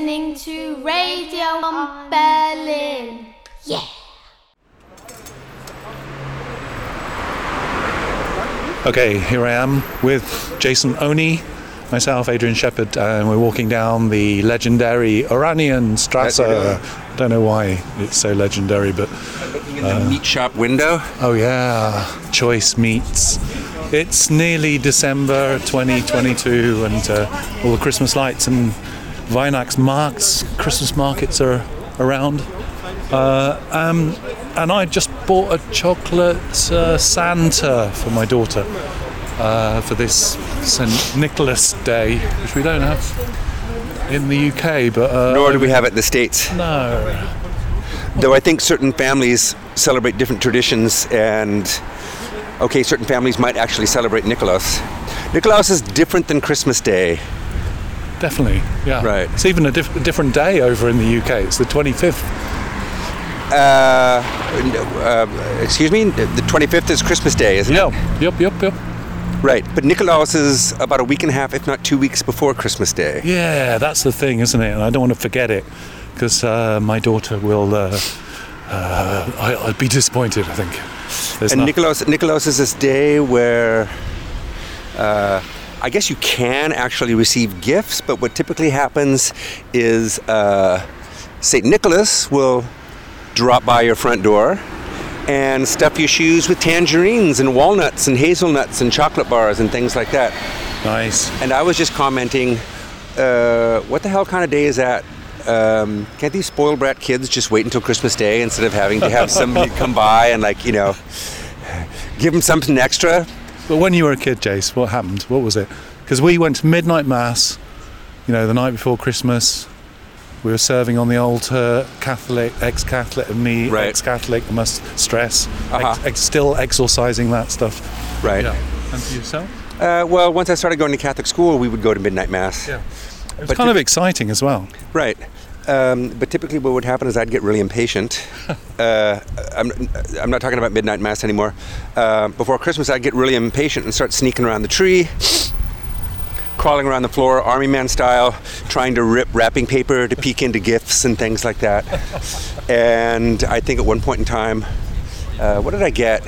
listening to Radio on Berlin. Yeah. Okay, here I am with Jason Honea, myself, Adrian Shephard, and we're walking down the legendary Oranienstrasse. I don't know why it's so legendary, but In the meat shop window. oh yeah, choice meats. It's nearly December 2022, and uh, all the Christmas lights and Vinax marks, Christmas markets are around. Uh, um, and I just bought a chocolate uh, Santa for my daughter uh, for this St. Nicholas Day, which we don't have in the UK, but uh, Nor do we have it in the States. no. Though I think certain families celebrate different traditions, and okay, certain families might actually celebrate Nicholas. Nicholas is different than Christmas Day. Definitely, yeah. Right. It's even a, diff- a different day over in the UK. It's the 25th. Uh, uh, excuse me, the 25th is Christmas Day, isn't Yep, it? yep, yep, yep. Right, but Nicholas is about a week and a half, if not two weeks before Christmas Day. Yeah, that's the thing, isn't it? And I don't want to forget it because uh, my daughter will. Uh, uh, I, I'd be disappointed. I think. There's And no- Nicholas, Nicholas is this day where uh, I guess you can actually receive gifts, but what typically happens is uh, St. Nicholas will drop by your front door and stuff your shoes with tangerines and walnuts and hazelnuts and chocolate bars and things like that. nice. And I was just commenting, uh, what the hell kind of day is that? Um, can't these spoiled brat kids just wait until Christmas Day instead of having to have somebody come by and like you know give them something extra? But when you were a kid, Jace, what happened? What was it? Because we went to midnight mass, you know, the night before Christmas. We were serving on the altar, Catholic, ex-Catholic, and me, Right. ex-Catholic. I must stress, Uh-huh. ex- ex- still exorcising that stuff. Right. Yeah. And for yourself? Uh, well, once I started going to Catholic school, we would go to midnight mass. Yeah. It was But kind of exciting as well. Right. Um, but typically, what would happen is I'd get really impatient. uh, I'm, I'm not talking about midnight mass anymore. Uh, before Christmas, I'd get really impatient and start sneaking around the tree, crawling around the floor, army man style, trying to rip wrapping paper to peek into gifts and things like that. and I think at one point in time, uh, what did I get?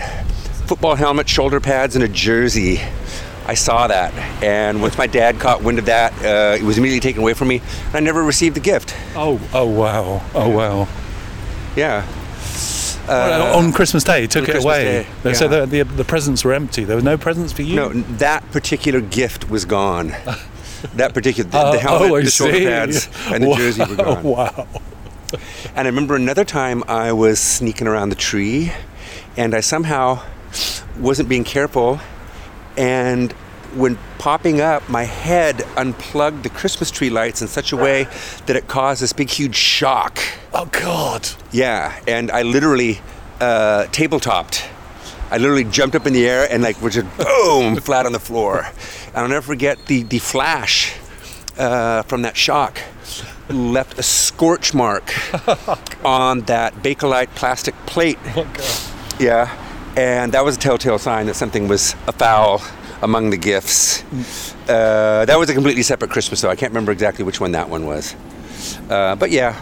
Football helmet, shoulder pads, and a jersey. I saw that, and once my dad caught wind of that, uh, it was immediately taken away from me, and I never received the gift. Oh, oh wow, oh wow. Yeah. Well, on Christmas Day, he took it Christmas away. Day, So the, the the presents were empty. There were no presents for you. No, that particular gift was gone. that particular, the, Uh, the helmet, oh, the shoulder see. pads, and the Wow, jersey were gone. Wow. And I remember another time I was sneaking around the tree, and I somehow wasn't being careful, and when popping up, my head unplugged the Christmas tree lights in such a way that it caused this big, huge shock. Oh God. Yeah, and I literally uh, tabletopped. I literally jumped up in the air and like was just boom flat on the floor. And I'll never forget the the flash uh, from that shock left a scorch mark on that Bakelite plastic plate. Yeah, and that was a telltale sign that something was afoul among the gifts. Uh, that was a completely separate Christmas, though. I can't remember exactly which one that one was. Uh, but yeah,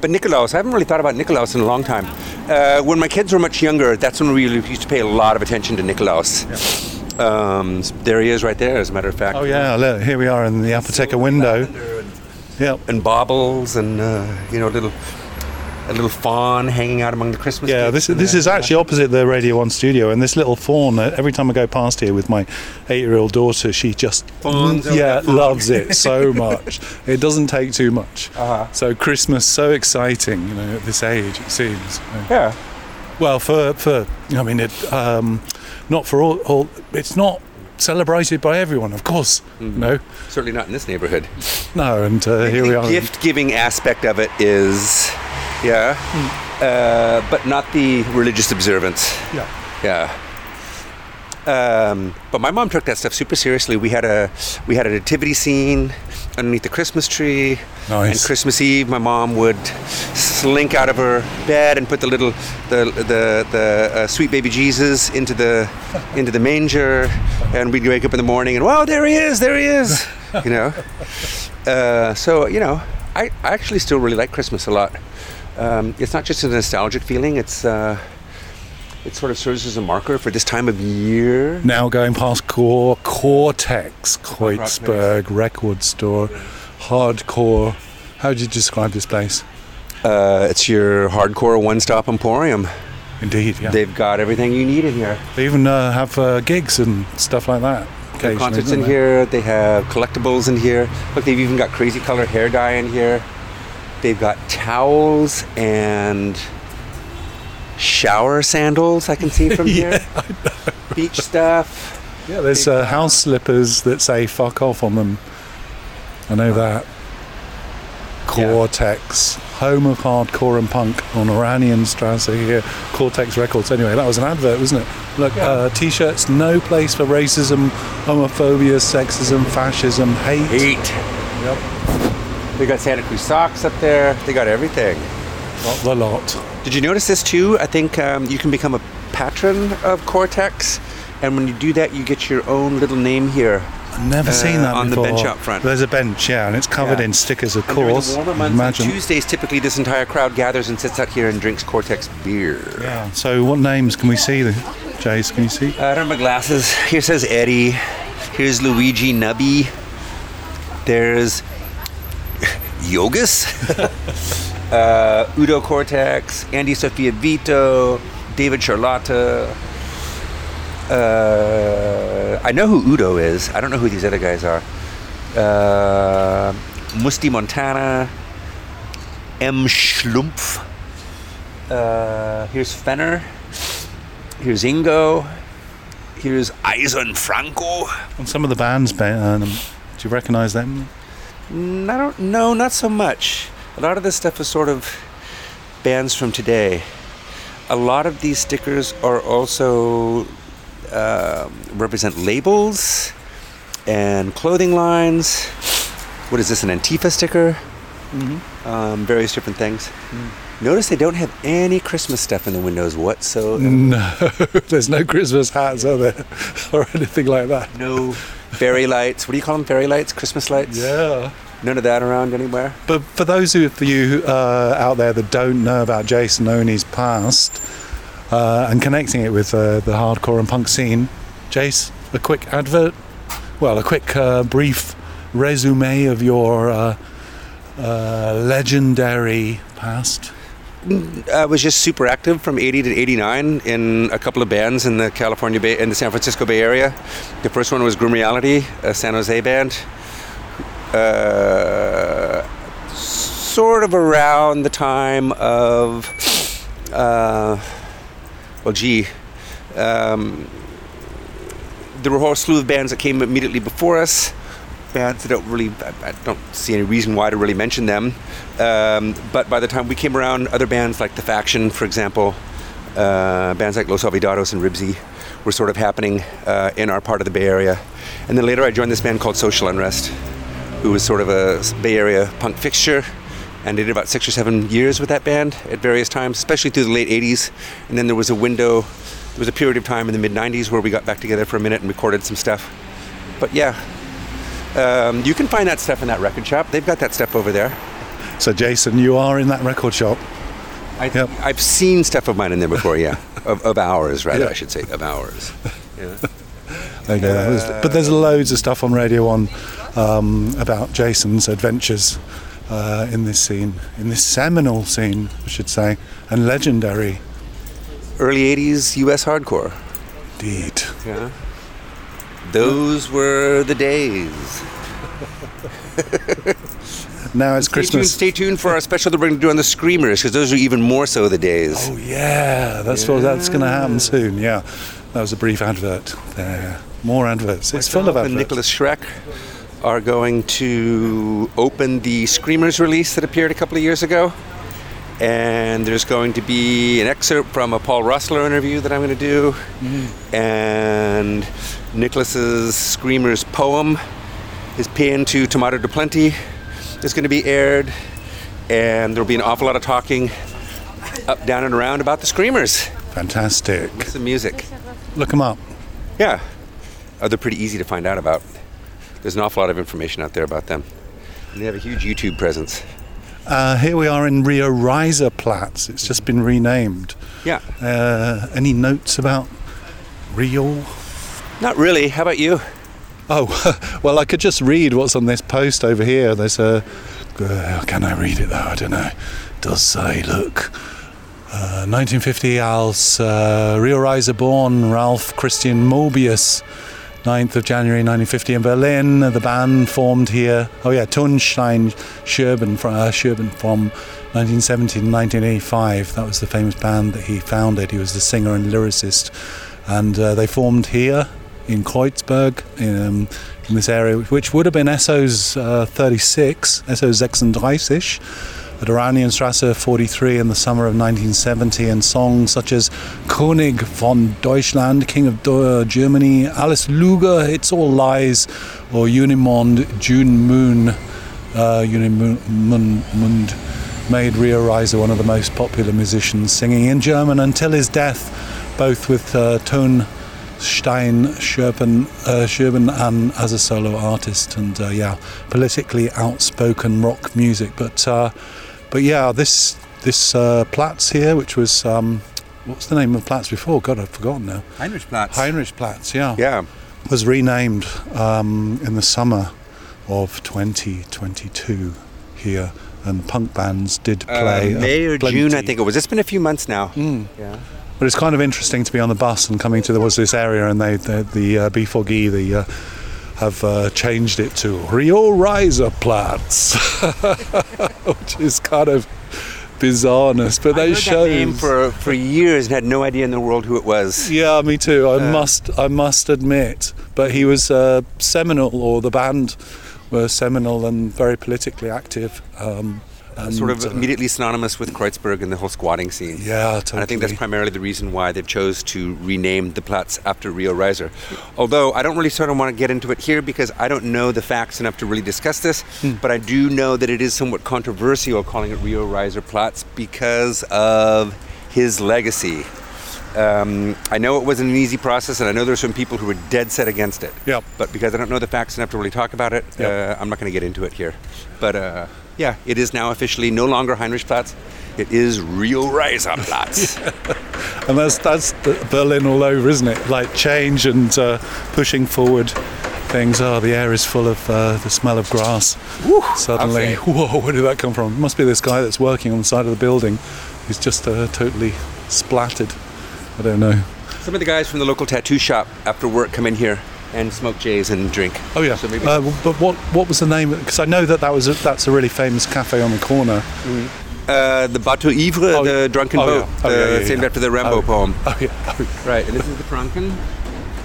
but Nikolaus, I haven't really thought about Nikolaus in a long time. Uh, when my kids were much younger, that's when we really used to pay a lot of attention to Nikolaus. Um, there he is right there, as a matter of fact. Oh yeah. Look, here we are in the apotheca window. Yeah. And baubles and, uh, you know, little, a little fawn hanging out among the Christmas Yeah, this this is actually opposite the Radio One studio, and this little fawn. uh, Every time I go past here with my eight-year-old daughter, she just Fawns yeah loves it so much. It doesn't take too much. Uh-huh. So Christmas so exciting, you know, at this age it seems. Yeah. Well, for for I mean, it um, not for all, all. It's not celebrated by everyone, of course. No, Certainly not in this neighborhood. no, and uh, here we are. the are. gift giving aspect of it is, yeah, uh, but not the religious observance. Yeah. Yeah. Um, but my mom took that stuff super seriously. We had a we had a nativity scene underneath the Christmas tree. Nice. And Christmas Eve, my mom would slink out of her bed and put the little the the the uh, sweet baby Jesus into the into the manger, and we'd wake up in the morning and wow, there he is, there he is. You know. Uh, so you know, I, I actually still really like Christmas a lot. Um, it's not just a nostalgic feeling. It's uh, it sort of serves as a marker for this time of year. Now going past Core Cortex Kreuzberg record store, hardcore. How would you describe this place? Uh, it's your hardcore one-stop emporium. Indeed, yeah. They've got everything you need in here. They even uh, have uh, gigs and stuff like that. They have occasionally, concerts in they? here. They have collectibles in here. Look, they've even got crazy color hair dye in here. They've got towels and shower sandals. I can see from here. Beach stuff. Yeah, there's uh, house slippers that say "fuck off" on them. I know that. Core Tex, home of hardcore and punk on Oranienstrasse here. Core Tex Records. Anyway, that was an advert, wasn't it? Look, uh, t-shirts. No place for racism, homophobia, sexism, fascism, hate. Eight. Yep. They got Santa Cruz socks up there. They got everything. Got the lot. Did you notice this too? I think um, you can become a patron of Core Tex, and when you do that, you get your own little name here. I've never Uh, seen that on the bench out front. There's a bench, yeah, and it's covered Yeah. in stickers, of And course. warmer months, Imagine. on Tuesdays, typically this entire crowd gathers and sits out here and drinks Core Tex beer. Yeah. So, what names can we see? Then? Jace, can you see? I don't have my glasses. Here says Eddie. Here's Luigi Nubby. There's Yogus. uh, Udo Cortex. Andy Sofia Vito. David Charlotta. Uh, I know who Udo is. I don't know who these other guys are. Uh, Musti Montana. M. Schlumpf. Uh, here's Fenner. Here's Ingo. Here's Eisen Franco. And some of the bands, um, do you recognise them? Mm, I don't know, not so much. A lot of this stuff is sort of bands from today. A lot of these stickers are also um represent labels and clothing lines. What is this? An Antifa sticker? Um, various different things. Notice they don't have any Christmas stuff in the windows whatsoever. No, there's no Christmas hats, are there? or anything like that. No fairy lights. What do you call them? Fairy lights? Christmas lights? Yeah. None of that around anywhere. But for those of you uh, out there that don't know about Jason Honea's past uh, and connecting it with uh, the hardcore and punk scene, Jace, a quick advert, well, a quick uh, brief resume of your uh, uh, legendary past. I was just super active from 80 to 89 in a couple of bands in the California Bay, in the San Francisco Bay Area. The first one was Grim Reality, a San Jose band. Uh, sort of around the time of, uh, well, gee, um, there were a whole slew of bands that came immediately before us. Bands that don't really, I, don't see any reason why to really mention them. Um, but by the time we came around, other bands like The Faction, for example, uh, bands like Los Olvidados and Ribsy were sort of happening uh, in our part of the Bay Area. And then later I joined this band called Social Unrest, who was sort of a Bay Area punk fixture. And I did about six or seven years with that band at various times, especially through the late 80s. And then there was a window, there was a period of time in the mid 90s where we got back together for a minute and recorded some stuff. But yeah, um, you can find that stuff in that record shop. They've got that stuff over there. So, Jason, you are in that record shop. I, Yep. I've seen stuff of mine in there before, yeah. of, of ours, rather, Yeah. I should say, of ours. Yeah. Go. There's- but there's loads of stuff on Radio 1 um, about Jason's adventures uh, in this scene, in this seminal scene, I should say, and legendary. Early 80s US hardcore. Indeed. Yeah. Those were the days. Now it's Stay tuned, Christmas. stay tuned for our special that we're going to do on the Screamers, because those are even more so the days. Oh yeah, that's what that's going to happen soon. Yeah, that was a brief advert there. More adverts. It's full of and adverts. Nikolas Schreck are going to open the Screamers release that appeared a couple of years ago. And there's going to be an excerpt from a Paul Roessler interview that I'm going to do. Mm. And Nikolas's Screamers poem, his pin to Tomata du Plenty, is going to be aired. And there'll be an awful lot of talking up, down, and around about the Screamers. Fantastic. Some music. Look them up. Yeah. Oh, they're pretty easy to find out about. There's an awful lot of information out there about them. And they have a huge YouTube presence. Uh, here we are in Rio Reiser Platz. It's just been renamed. Yeah. Uh, any notes about Rio? Not really. How about you? Oh, well, I could just read what's on this post over here. There's a. Uh, can I read it though? I don't know. It does say, look. Uh, 1950, als uh, Rio Reiser born, Ralph Christian Möbius. 9th of January 1950 in Berlin. The band formed here. Oh yeah, Ton Steine Scherben from, uh, from 1970 to 1985. That was the famous band that he founded. He was the singer and lyricist, and uh, they formed here in Kreuzberg, in, um, in this area, which would have been SO's uh, 36, SO 36 at Oranienstrasse 43 in the summer of 1970, and songs such as König von Deutschland, King of Do- Germany, Alles Lüge, It's All Lies, or Junimond, June Moon, uh, Junimond, made Rio Reiser one of the most popular musicians, singing in German until his death, both with uh, Ton Steine Scherben, uh, Scherben and as a solo artist, and uh, yeah, politically outspoken rock music. But uh, but yeah, this this uh, Platz here, which was um, what's the name of Platz before? God, I've forgotten now. Heinrichplatz. Heinrichplatz, yeah, Yeah. was renamed um, in the summer of 2022 here, and punk bands did Uh, play. uh, May or plenty. June, I think it was. It's been a few months now. Yeah. But it's kind of interesting to be on the bus and coming to there was this area, and they the, the uh, B4G the uh, have uh, changed it to Rio Reiser Platz, which is kind of bizarreness. But they showed show that name for, for years and had no idea in the world who it was. yeah, me too. I Uh, must I must admit, but he was uh, seminal, or the band were seminal and very politically active. Um, and, sort of uh, immediately synonymous with Kreuzberg and the whole squatting scene. yeah, totally. And I think that's primarily the reason why they've chose to rename the Platz after Rio Reiser. Although I don't really sort of want to get into it here because I don't know the facts enough to really discuss this, Hmm. but I do know that it is somewhat controversial calling it Rio Reiser Platz because of his legacy. Um, I know it wasn't an easy process, and I know there's some people who were dead set against it. Yep. But because I don't know the facts enough to really talk about it, Yep. uh, I'm not going to get into it here. But uh, yeah, it is now officially no longer Heinrichplatz. It is Rio Reiser Platz. And that's that's the Berlin all over, isn't it? Like change and uh, pushing forward things. Oh, the air is full of uh, the smell of grass. Suddenly, whoa, where did that come from? It must be this guy that's working on the side of the building. He's just uh, totally splattered. I don't know. Some of the guys from the local tattoo shop after work come in here and smoke J's and drink. Oh yeah. So maybe Uh, but what what was the name? Because I know that that was a, that's a really famous cafe on the corner. uh, the Bateau Ivre, Oh, the drunken oh, boat, yeah. Oh, the, yeah, yeah, named after the Rimbaud poem. Oh yeah. Right, and this is the Franken.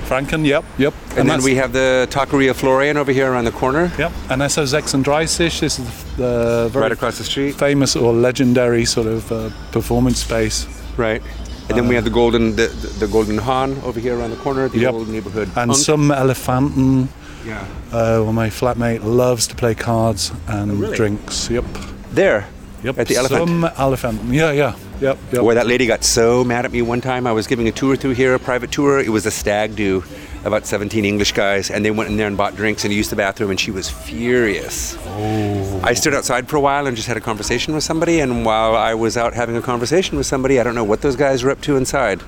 Franken. Yep. Yep. And, then we have the Taqueria Florian over here around the corner, Yep. And that's SO6 and Dreisisch. This is the very right across the street. famous or legendary sort of uh, performance space. Right. And then we have the golden, the, the, golden Han over here around the corner, the Yep. old neighborhood. And punk. some Elefanten. yeah. Uh, well, my flatmate loves to play cards and Oh, really? drinks. Yep. There. Yep. At the Elephant. Some Elefanten. Yeah, yeah. Yep. Yep. Boy, that lady got so mad at me one time. I was giving a tour through here, a private tour. It was a stag do, about 17 English guys, and they went in there and bought drinks and used the bathroom, and she was furious. Oh. I stood outside for a while and just had a conversation with somebody, and while I was out having a conversation with somebody, I don't know what those guys were up to inside.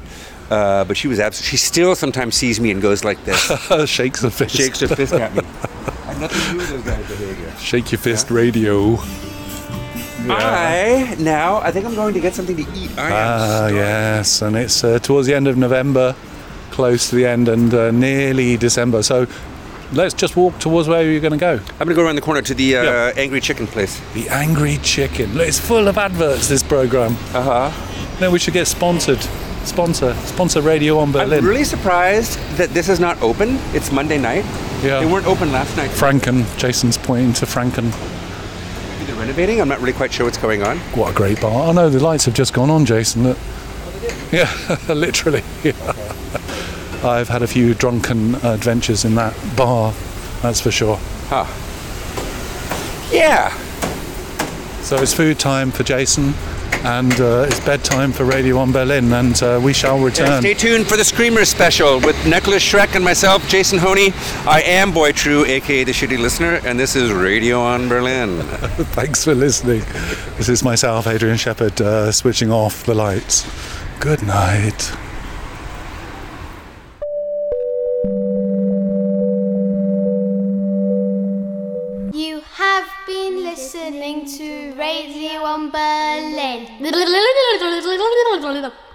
Uh, but she was absolutely. She still sometimes sees me and goes like this, Shakes the fist. shakes her fist at me. I nothing to do with those guys' behavior. Shake your fist radio. I now I think I'm going to get something to eat. I am Ah, yes. And it's uh, towards the end of November, close to the end, and uh, nearly December. So let's just walk towards where you're going to go. I'm going to go around the corner to the uh, Yeah. Angry Chicken place. The Angry Chicken. Look, It's full of adverts, this program. Uh huh. No, we should get sponsored. Sponsor. Sponsor Radio on Berlin. I'm really surprised that this is not open. It's Monday night. Yeah. They weren't open last night. Franken. Jason's pointing to Franken. They're renovating. I'm not really quite sure what's going on. What a great bar. Oh no, the lights have just gone on, Jason. Look. Yeah, literally. Yeah. I've had a few drunken adventures in that bar, that's for sure. Huh. Yeah. So it's food time for Jason, and uh, it's bedtime for Radio 1 Berlin, and uh, we shall return. Stay tuned for the Screamer special with Nikolas Schreck and myself, Jason Honea. I am Boy True, aka the Shitty Listener, and this is Radio on Berlin. Thanks for listening. This is myself, Adrian Shephard, uh, switching off the lights. Good night. You have been listening to Radio on Berlin.